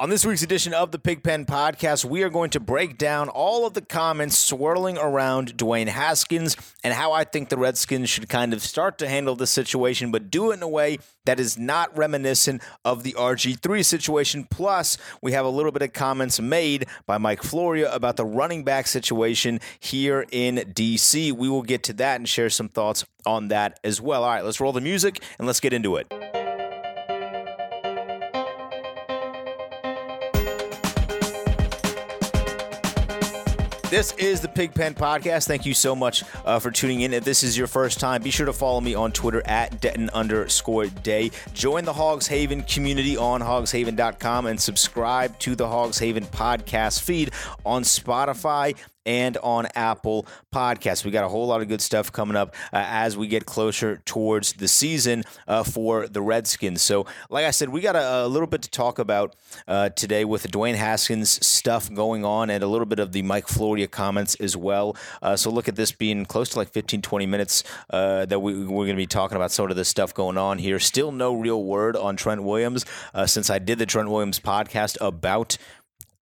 On this week's edition of the Pigpen Podcast, we are going to break down all of the comments swirling around Dwayne Haskins and how I think the Redskins should kind of start to handle this situation, but do it in a way that is not reminiscent of the RG3 situation. Plus, we have a little bit of comments made by Mike Florio about the running back situation here in DC. We will get to that and share some thoughts on that as well. All right, let's roll the music and let's get into it. This is the Pigpen Podcast. Thank you so much uh, for tuning in. If this is your first time, be sure to follow me on Twitter at Denton underscore day. Join the Hogs Haven community on hogshaven.com and subscribe to the Hogs Haven podcast feed on Spotify and on Apple Podcasts. We got a whole lot of good stuff coming up uh, as we get closer towards the season uh, for the Redskins. So, like I said, we got a, a little bit to talk about uh, today with the Dwayne Haskins stuff going on and a little bit of the Mike Florio comments as well. Uh, so, look at this being close to like 15, 20 minutes uh, that we, we're going to be talking about some of this stuff going on here. Still no real word on Trent Williams uh, since I did the Trent Williams podcast about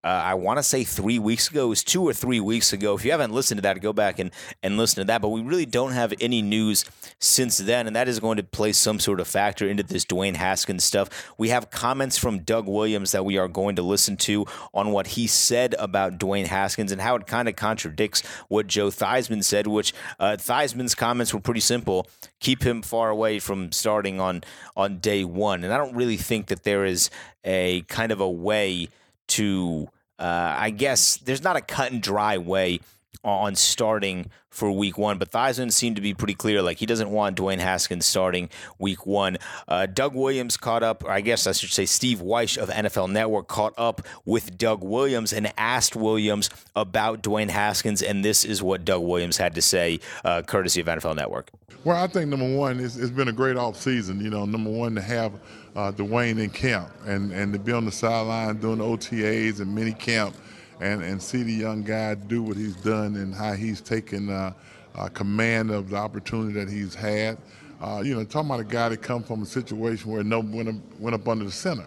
uh, I want to say three weeks ago. It was two or three weeks ago. If you haven't listened to that, go back and, and listen to that. But we really don't have any news since then, and that is going to play some sort of factor into this Dwayne Haskins stuff. We have comments from Doug Williams that we are going to listen to on what he said about Dwayne Haskins and how it kind of contradicts what Joe Theismann said, which uh, Theismann's comments were pretty simple. Keep him far away from starting on on day one. And I don't really think that there is a kind of a way to uh, I guess there's not a cut and dry way on starting for week one, but Theismann seemed to be pretty clear. Like he doesn't want Dwayne Haskins starting week one. Uh, Doug Williams caught up, I guess I should say Steve Wyche of NFL Network caught up with Doug Williams and asked Williams about Dwayne Haskins, and this is what Doug Williams had to say, uh, courtesy of NFL Network. Well, I think number one, it's, it's been a great off season. You know, number one to have uh, Dwayne in camp and, and to be on the sideline doing OTAs and mini camp and, and see the young guy do what he's done and how he's taken uh, uh, command of the opportunity that he's had. Uh, you know, talking about a guy that come from a situation where no went up, went up under the center.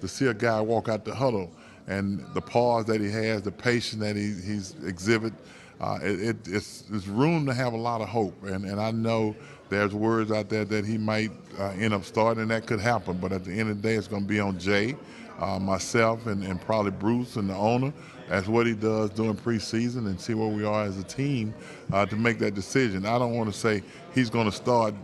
To see a guy walk out the huddle and the pause that he has, the patience that he, he's exhibit, uh, it, it, it's, it's room to have a lot of hope. And, and I know there's words out there that he might uh, end up starting, and that could happen. But at the end of the day, it's going to be on Jay, uh, myself, and, and probably Bruce and the owner as what he does during preseason and see where we are as a team uh, to make that decision. I don't want to say he's going to start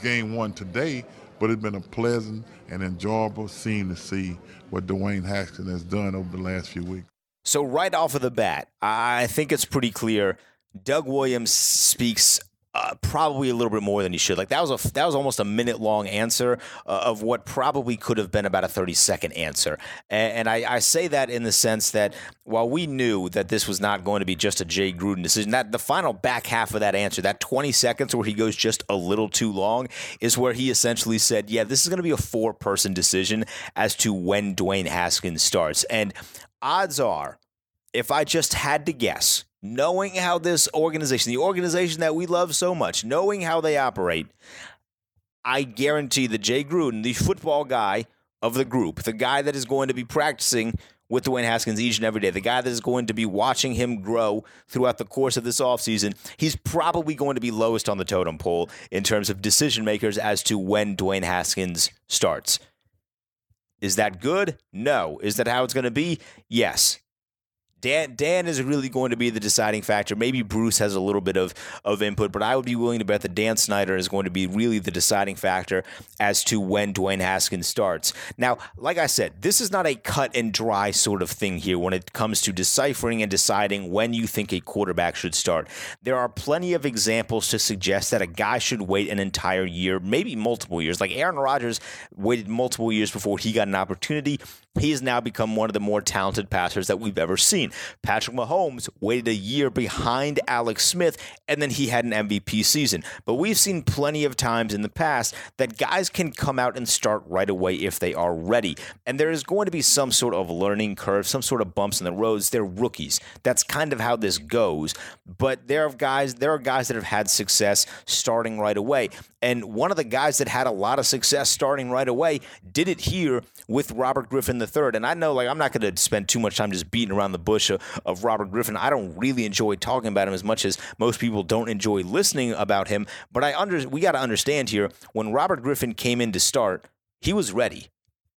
game one today, but it's been a pleasant and enjoyable scene to see what Dwayne Haskins has done over the last few weeks. So, right off of the bat, I think it's pretty clear Doug Williams speaks uh, probably a little bit more than he should. Like that was a that was almost a minute long answer uh, of what probably could have been about a thirty second answer. And, and I, I, say that in the sense that while we knew that this was not going to be just a Jay Gruden decision, that the final back half of that answer, that twenty seconds where he goes just a little too long, is where he essentially said, "Yeah, this is going to be a four person decision as to when Dwayne Haskins starts." And odds are, if I just had to guess knowing how this organization, the organization that we love so much, knowing how they operate, I guarantee that Jay Gruden, the football guy of the group, the guy that is going to be practicing with Dwayne Haskins each and every day, the guy that is going to be watching him grow throughout the course of this offseason, he's probably going to be lowest on the totem pole in terms of decision makers as to when Dwayne Haskins starts. Is that good? No. Is that how it's going to be? Yes. Dan Dan is really going to be the deciding factor. Maybe Bruce has a little bit of, of input, but I would be willing to bet that Dan Snyder is going to be really the deciding factor as to when Dwayne Haskins starts. Now, like I said, this is not a cut and dry sort of thing here when it comes to deciphering and deciding when you think a quarterback should start. There are plenty of examples to suggest that a guy should wait an entire year, maybe multiple years. Like Aaron Rodgers waited multiple years before he got an opportunity. He has now become one of the more talented passers that we've ever seen. Patrick Mahomes waited a year behind Alex Smith, and then he had an MVP season. But we've seen plenty of times in the past that guys can come out and start right away if they are ready. And there is going to be some sort of learning curve, some sort of bumps in the roads. They're rookies. That's kind of how this goes. But there are guys, there are guys that have had success starting right away. And one of the guys that had a lot of success starting right away did it here with Robert Griffin III. And I know, like, I'm not going to spend too much time just beating around the bush of, of Robert Griffin. I don't really enjoy talking about him as much as most people don't enjoy listening about him. But I under we got to understand here when Robert Griffin came in to start, he was ready.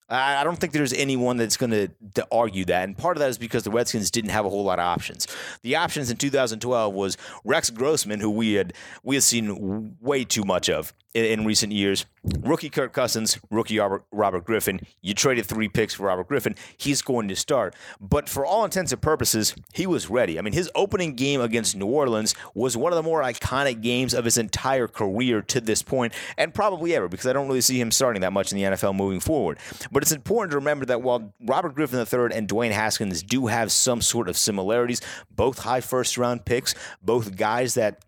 I don't think there's anyone that's going to, to argue that. And part of that is because the Redskins didn't have a whole lot of options. The options in 2012 was Rex Grossman, who we had we had seen way too much of in, in recent years. Rookie Kirk Cousins, rookie Robert, Robert Griffin. You traded three picks for Robert Griffin. He's going to start. But for all intents and purposes, he was ready. I mean, his opening game against New Orleans was one of the more iconic games of his entire career to this point, and probably ever, because I don't really see him starting that much in the NFL moving forward. But it's important to remember that while Robert Griffin III and Dwayne Haskins do have some sort of similarities, both high first round picks, both guys that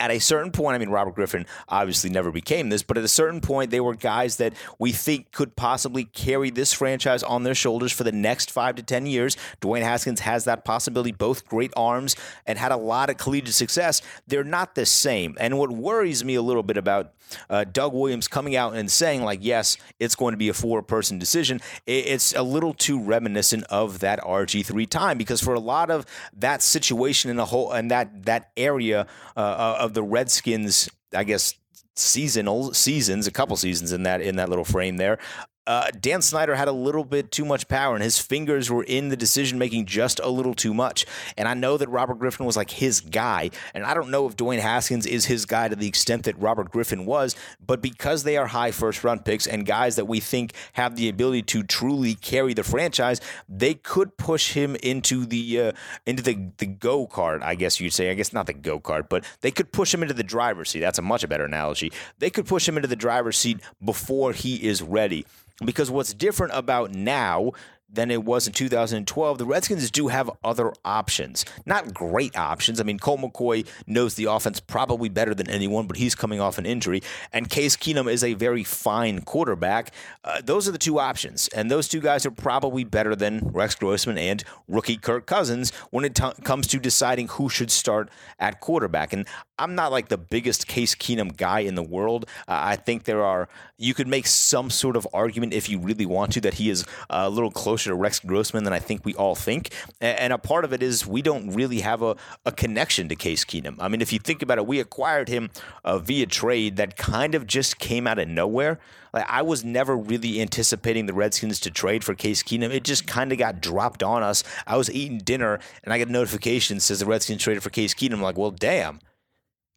at a certain point, I mean, Robert Griffin obviously never became this, but at a certain point, they were guys that we think could possibly carry this franchise on their shoulders for the next five to 10 years. Dwayne Haskins has that possibility, both great arms and had a lot of collegiate success. They're not the same. And what worries me a little bit about uh, Doug Williams coming out and saying, like, yes, it's going to be a four person decision, it's a little too reminiscent of that RG3 time because for a lot of that situation in the whole and that, that area uh, of the Redskins, I guess, seasonal seasons, a couple seasons in that in that little frame there uh, Dan Snyder had a little bit too much power, and his fingers were in the decision making just a little too much. And I know that Robert Griffin was like his guy, and I don't know if Dwayne Haskins is his guy to the extent that Robert Griffin was, but because they are high first round picks and guys that we think have the ability to truly carry the franchise, they could push him into the uh, into the the go kart, I guess you'd say. I guess not the go kart, but they could push him into the driver's seat. That's a much better analogy. They could push him into the driver's seat before he is ready. Because what's different about now than it was in 2012. The Redskins do have other options, not great options. I mean, Colt McCoy knows the offense probably better than anyone, but he's coming off an injury. And Case Keenum is a very fine quarterback. Uh, those are the two options, and those two guys are probably better than Rex Grossman and rookie Kirk Cousins when it t- comes to deciding who should start at quarterback. And I'm not like the biggest Case Keenum guy in the world. Uh, I think there are you could make some sort of argument if you really want to that he is a little closer to Rex Grossman than I think we all think. And a part of it is we don't really have a, a connection to Case Keenum. I mean, if you think about it, we acquired him uh, via trade that kind of just came out of nowhere. Like, I was never really anticipating the Redskins to trade for Case Keenum. It just kind of got dropped on us. I was eating dinner and I get a notification says the Redskins traded for Case Keenum. I'm like, well, damn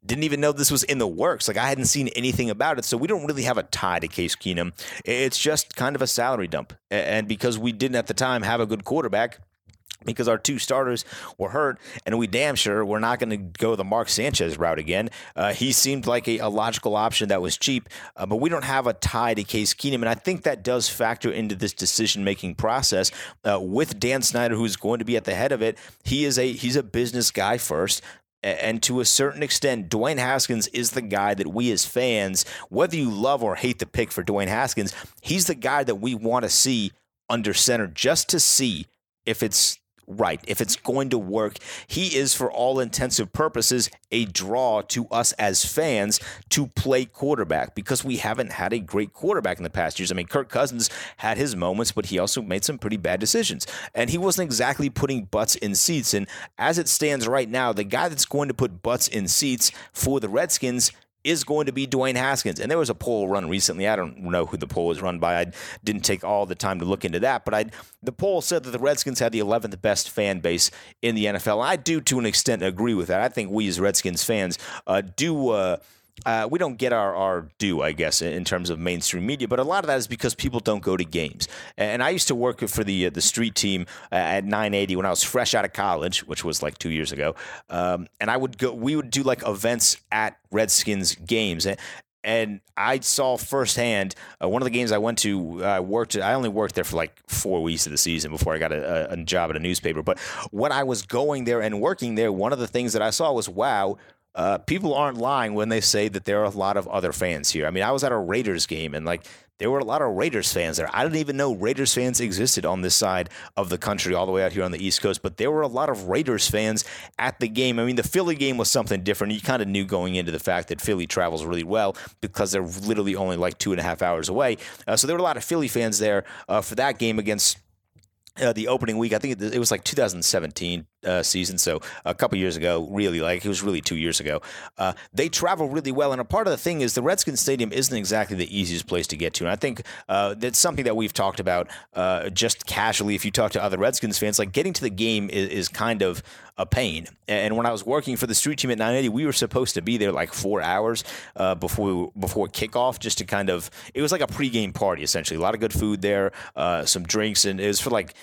didn't even know this was in the works. Like I hadn't seen anything about it, so we don't really have a tie to Case Keenum. It's just kind of a salary dump, and because we didn't at the time have a good quarterback. Because our two starters were hurt, and we damn sure we're not going to go the Mark Sanchez route again. Uh, he seemed like a, a, logical option that was cheap, uh, but we don't have a tie to Case Keenum, and I think that does factor into this decision-making process uh, with Dan Snyder, who's going to be at the head of it. He is a he's a business guy first. And to a certain extent, Dwayne Haskins is the guy that we as fans, whether you love or hate the pick for Dwayne Haskins, he's the guy that we want to see under center just to see if it's right, if it's mm-hmm. going to work. He is, for all intensive purposes, a draw to us as fans to play quarterback because we haven't had a great quarterback in the past years. I mean, Kirk Cousins had his moments, but he also made some pretty bad decisions. And he wasn't exactly putting butts in seats. And as it stands right now, the guy that's going to put butts in seats for the Redskins is going to be Dwayne Haskins. And there was a poll run recently. I don't know who the poll was run by. I didn't take all the time to look into that, but I the poll said that the Redskins had the 11th best fan base in the NFL. I do, to an extent, agree with that. I think we as Redskins fans uh, do. Uh, uh, we don't get our, our due, I guess, in terms of mainstream media. But a lot of that is because people don't go to games. And I used to work for the uh, the street team uh, at 980 when I was fresh out of college, which was like two years ago. Um, and I would go. We would do like events at Redskins games. And, and I saw firsthand uh, one of the games I went to. I worked. I only worked there for like four weeks of the season before I got a, a, job at a newspaper. But when I was going there and working there, one of the things that I saw was, wow, uh, people aren't lying when they say that there are a lot of other fans here. I mean, I was at a Raiders game and like there were a lot of Raiders fans there. I didn't even know Raiders fans existed on this side of the country, all the way out here on the East Coast, but there were a lot of Raiders fans at the game. I mean, the Philly game was something different. You kind of knew going into the fact that Philly travels really well because they're literally only like two and a half hours away. Uh, so there were a lot of Philly fans there uh, for that game against uh, the opening week. I think it, it was like 2017 uh, season, so a couple years ago. Really, like it was really two years ago. Uh, they travel really well, and a part of the thing is the Redskins Stadium isn't exactly the easiest place to get to. And I think uh, that's something that we've talked about uh, just casually. If you talk to other Redskins fans, like getting to the game is, is kind of a pain. And when I was working for the street team at 980, we were supposed to be there like four hours uh, before before kickoff, just to kind of. It was like a pregame party essentially. A lot of good food there, uh, some drinks, and it was for like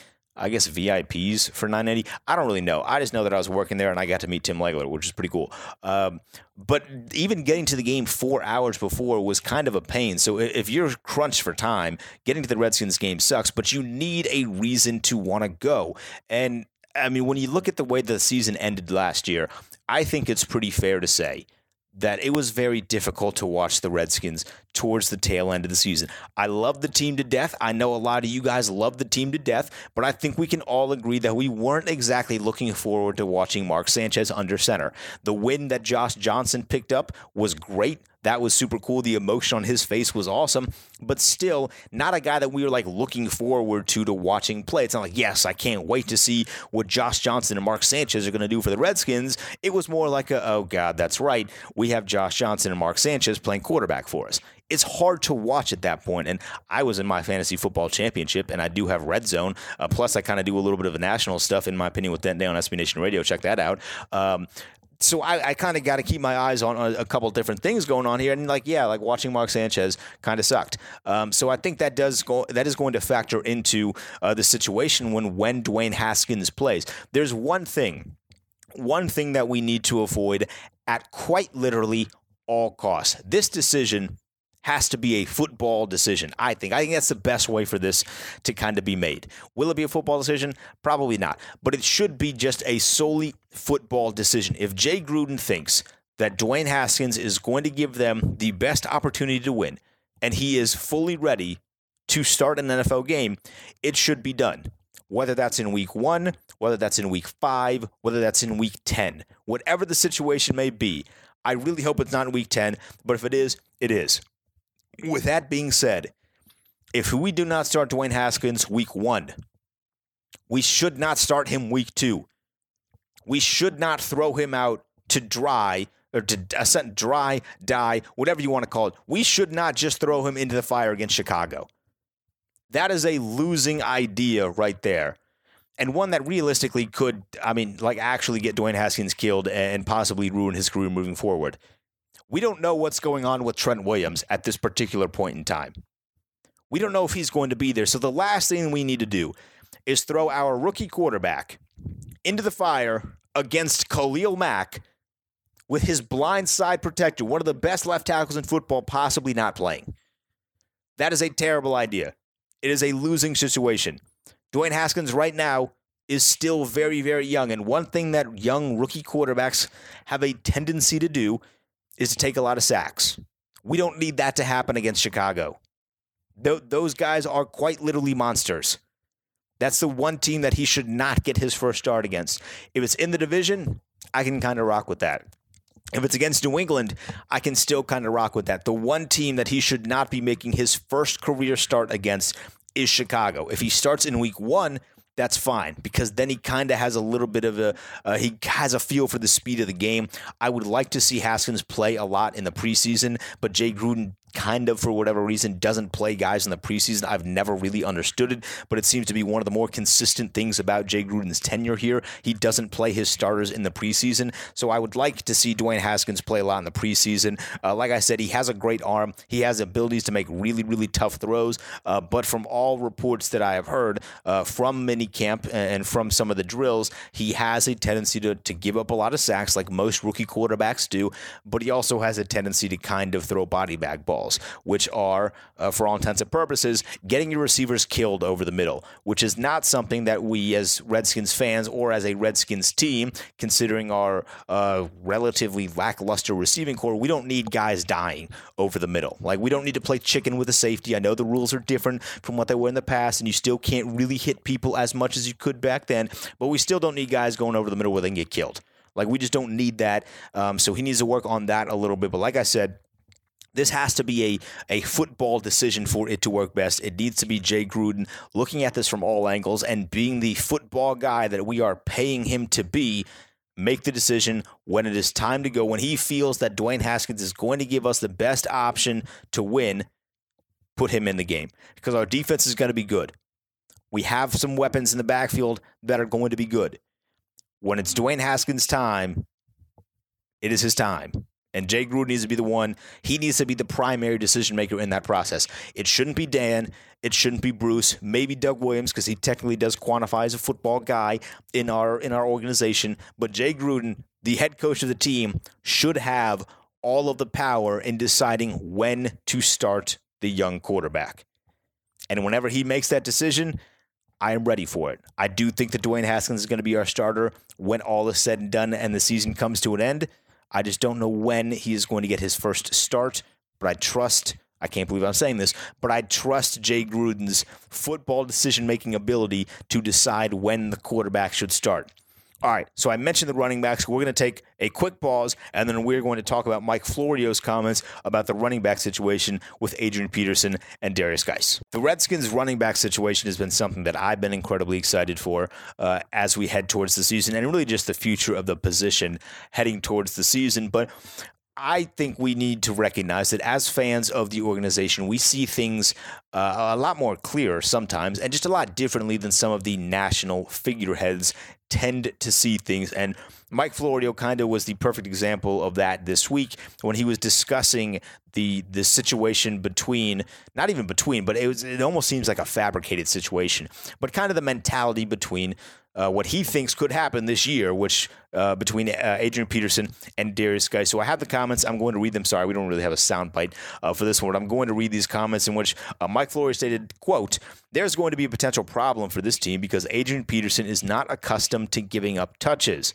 I guess VIPs for 980. I don't really know. I just know that I was working there and I got to meet Tim Legler, which is pretty cool. Um, but even getting to the game four hours before was kind of a pain. So if you're crunched for time, getting to the Redskins game sucks, but you need a reason to want to go. And I mean, when you look at the way the season ended last year, I think it's pretty fair to say that it was very difficult to watch the Redskins towards the tail end of the season. I love the team to death. I know a lot of you guys love the team to death, but I think we can all agree that we weren't exactly looking forward to watching Mark Sanchez under center. The win that Josh Johnson picked up was great. That was super cool. The emotion on his face was awesome, but still not a guy that we were like looking forward to to watching play. It's not like, yes, I can't wait to see what Josh Johnson and Mark Sanchez are going to do for the Redskins. It was more like a, oh God, that's right. We have Josh Johnson and Mark Sanchez playing quarterback for us it's hard to watch at that point. And I was in my fantasy football championship, and I do have Red Zone. Uh, plus, I kind of do a little bit of national stuff, in my opinion, with that day on SB Nation Radio. Check that out. Um, so I, I kind of got to keep my eyes on a, couple different things going on here, and like yeah, like watching Mark Sanchez kind of sucked. Um, so I think that does go that is going to factor into uh, the situation when when Dwayne Haskins plays. There's one thing, one thing that we need to avoid at quite literally all costs. This decision has to be a football decision. I think. I think that's the best way for this to kind of be made. Will it be a football decision? Probably not. But it should be just a solely football decision. If Jay Gruden thinks that Dwayne Haskins is going to give them the best opportunity to win, and he is fully ready to start an NFL game, it should be done. Whether that's in week one, whether that's in week five, whether that's in week 10, whatever the situation may be, I really hope it's not in week 10, but if it is, it is. With that being said, if we do not start Dwayne Haskins week one, we should not start him week two. We should not throw him out to dry or to uh, dry, die, whatever you want to call it. We should not just throw him into the fire against Chicago. That is a losing idea right there. And one that realistically could, I mean, like actually get Dwayne Haskins killed and possibly ruin his career moving forward. We don't know what's going on with Trent Williams at this particular point in time. We don't know if he's going to be there. So the last thing we need to do is throw our rookie quarterback into the fire against Khalil Mack with his blind side protector, one of the best left tackles in football, possibly not playing. That is a terrible idea. It is a losing situation. Dwayne Haskins right now is still very, very young. And one thing that young rookie quarterbacks have a tendency to do is to take a lot of sacks. We don't need that to happen against Chicago. Th- those guys are quite literally monsters. That's the one team that he should not get his first start against. If it's in the division, I can kind of rock with that. If it's against New England, I can still kind of rock with that. The one team that he should not be making his first career start against is Chicago. If he starts in week one that's fine because then he kind of has a little bit of a uh, he has a feel for the speed of the game. I would like to see Haskins play a lot in the preseason, but Jay Gruden kind of, for whatever reason, doesn't play guys in the preseason. I've never really understood it, but it seems to be one of the more consistent things about Jay Gruden's tenure here. He doesn't play his starters in the preseason, so I would like to see Dwayne Haskins play a lot in the preseason. Uh, like I said, he has a great arm. He has abilities to make really, really tough throws, uh, but from all reports that I have heard uh, from minicamp and from some of the drills, he has a tendency to, to give up a lot of sacks like most rookie quarterbacks do, but he also has a tendency to kind of throw body bag balls which are, uh, for all intents and purposes, getting your receivers killed over the middle, which is not something that we as Redskins fans or as a Redskins team, considering our uh, relatively lackluster receiving core, we don't need guys dying over the middle. Like, we don't need to play chicken with a safety. I know the rules are different from what they were in the past, and you still can't really hit people as much as you could back then, but we still don't need guys going over the middle where they can get killed. Like, we just don't need that. Um, so he needs to work on that a little bit. But like I said, this has to be a, a football decision for it to work best. It needs to be Jay Gruden looking at this from all angles and being the football guy that we are paying him to be. Make the decision when it is time to go. When he feels that Dwayne Haskins is going to give us the best option to win, put him in the game because our defense is going to be good. We have some weapons in the backfield that are going to be good. When it's Dwayne Haskins' time, it is his time. And Jay Gruden needs to be the one. He needs to be the primary decision maker in that process. It shouldn't be Dan. It shouldn't be Bruce. Maybe Doug Williams because he technically does quantify as a football guy in our in our organization. But Jay Gruden, the head coach of the team, should have all of the power in deciding when to start the young quarterback. And whenever he makes that decision, I am ready for it. I do think that Dwayne Haskins is going to be our starter when all is said and done and the season comes to an end. I just don't know when he is going to get his first start, but I trust. I can't believe I'm saying this, but I trust Jay Gruden's football decision making ability to decide when the quarterback should start. All right, so I mentioned the running backs. We're going to take a quick pause, and then we're going to talk about Mike Florio's comments about the running back situation with Adrian Peterson and Derrius Guice. The Redskins' running back situation has been something that I've been incredibly excited for uh, as we head towards the season, and really just the future of the position heading towards the season. But I think we need to recognize that as fans of the organization, we see things uh, a lot more clear sometimes and just a lot differently than some of the national figureheads tend to see things. And Mike Florio kind of was the perfect example of that this week when he was discussing the the situation between not even between, but it was it almost seems like a fabricated situation, but kind of the mentality between uh, what he thinks could happen this year, which uh, between uh, Adrian Peterson and Derrius Guice. So I have the comments. I'm going to read them. Sorry, we don't really have a sound bite uh, for this one. I'm going to read these comments in which uh, Mike Florio stated, "quote There's going to be a potential problem for this team because Adrian Peterson is not accustomed to giving up touches."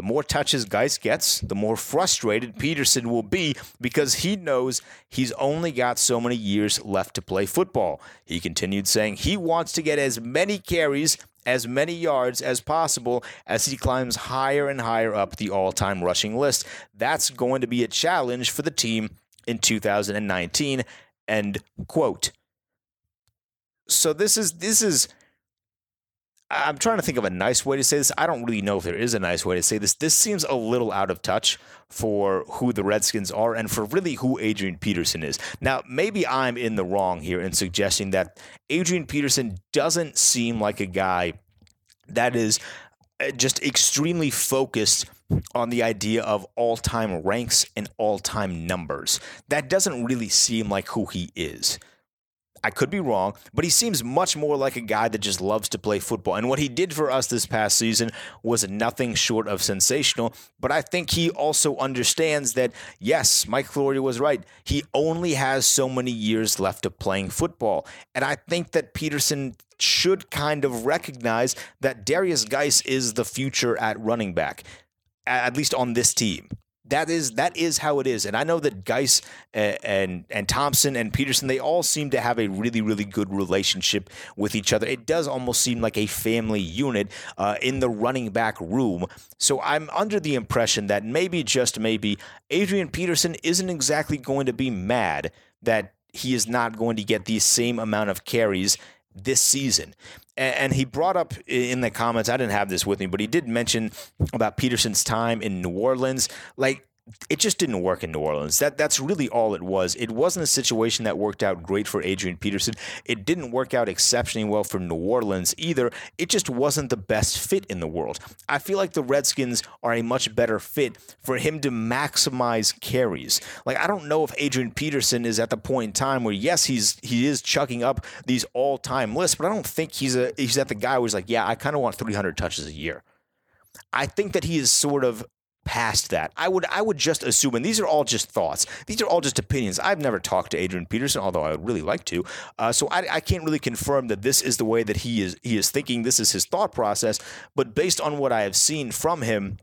The more touches Guice gets, the more frustrated Peterson will be because he knows he's only got so many years left to play football. He continued saying he wants to get as many carries, as many yards as possible as he climbs higher and higher up the all time rushing list. That's going to be a challenge for the team in 2019. End quote. So this is this is I'm trying to think of a nice way to say this. I don't really know if there is a nice way to say this. This seems a little out of touch for who the Redskins are and for really who Adrian Peterson is. Now, maybe I'm in the wrong here in suggesting that Adrian Peterson doesn't seem like a guy that is uh, just extremely focused on the idea of all time ranks and all time numbers. That doesn't really seem like who he is. I could be wrong, but he seems much more like a guy that just loves to play football. And what he did for us this past season was nothing short of sensational. But I think he also understands that, yes, Mike Florio was right. He only has so many years left of playing football. And I think that Peterson should kind of recognize that Derrius Guice is the future at running back, at least on this team that is that is how it is. And I know that Guice and, and, and Thompson and Peterson they all seem to have a really really good relationship with each other. It does almost seem like a family unit uh, in the running back room. So I'm under the impression that maybe just maybe Adrian Peterson isn't exactly going to be mad that he is not going to get the same amount of carries this season. And he brought up in the comments, I didn't have this with me, but he did mention about Peterson's time in New Orleans. Like, it just didn't work in New Orleans. That that's really all it was. It wasn't a situation that worked out great for Adrian Peterson. It didn't work out exceptionally well for New Orleans either. It just wasn't the best fit in the world. I feel like the Redskins are a much better fit for him to maximize carries. Like I don't know if Adrian Peterson is at the point in time where yes, he's he is chucking up these all-time lists, but I don't think he's a he's at the guy who's like, yeah, I kind of want 300 touches a year. I think that he is sort of past that. I would I would just assume, and these are all just thoughts. These are all just opinions. I've never talked to Adrian Peterson, although I would really like to. Uh, so I, I can't really confirm that this is the way that he is he is thinking. This is his thought process. But based on what I have seen from him.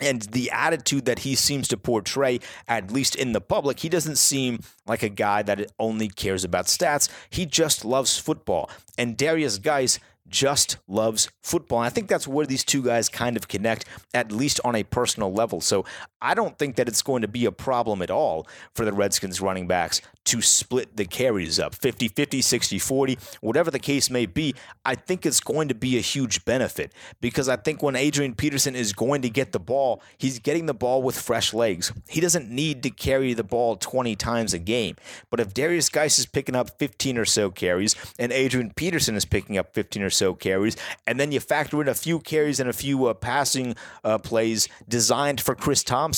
And the attitude that he seems to portray, at least in the public, he doesn't seem like a guy that only cares about stats. He just loves football. And Derrius Guice just loves football. And I think that's where these two guys kind of connect, at least on a personal level. So I don't think that it's going to be a problem at all for the Redskins running backs to split the carries up 50 50, 60 40, whatever the case may be. I think it's going to be a huge benefit because I think when Adrian Peterson is going to get the ball, he's getting the ball with fresh legs. He doesn't need to carry the ball 20 times a game. But if Derrius Guice is picking up 15 or so carries and Adrian Peterson is picking up 15 or so carries, and then you factor in a few carries and a few uh, passing uh, plays designed for Chris Thompson,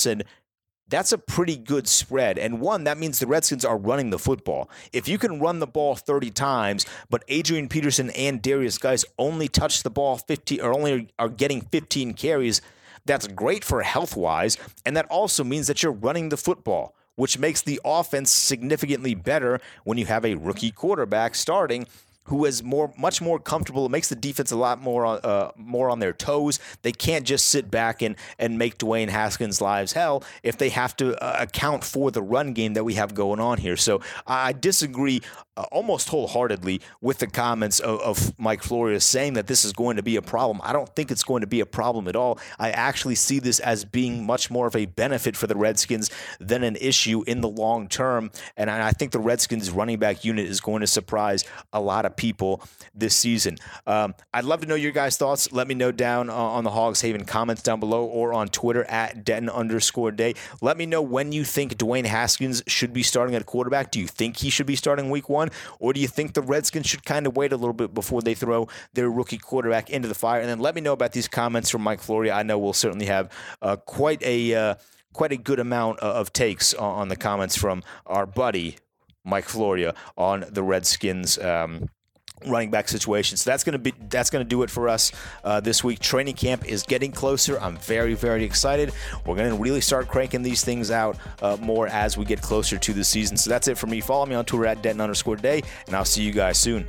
that's a pretty good spread. And one, that means the Redskins are running the football. If you can run the ball 30 times, but Adrian Peterson and Derrius Guice only touch the ball 50 or only are getting 15 carries, that's great for health wise. And that also means that you're running the football, which makes the offense significantly better when you have a rookie quarterback starting who is more, much more comfortable. It makes the defense a lot more, uh, more on their toes. They can't just sit back and and make Dwayne Haskins' lives hell if they have to uh, account for the run game that we have going on here. So I disagree uh, almost wholeheartedly with the comments of, of, Mike Florio saying that this is going to be a problem. I don't think it's going to be a problem at all. I actually see this as being much more of a benefit for the Redskins than an issue in the long term. And I think the Redskins running back unit is going to surprise a lot of people this season. Um, I'd love to know your guys' thoughts. Let me know down uh, on the Hogs Haven comments down below or on Twitter at Denton underscore day. Let me know when you think Dwayne Haskins should be starting at quarterback. Do you think he should be starting week one? Or do you think the Redskins should kind of wait a little bit before they throw their rookie quarterback into the fire? And then let me know about these comments from Mike Florio. I know we'll certainly have uh, quite a uh, quite a good amount of takes on the comments from our buddy Mike Florio on the Redskins. Um, running back situation. So that's going to be that's going to do it for us uh, this week. Training camp is getting closer. I'm very very excited. We're going to really start cranking these things out uh, more as we get closer to the season. So that's it for me. Follow me on Twitter at Denton underscore day, and I'll see you guys soon.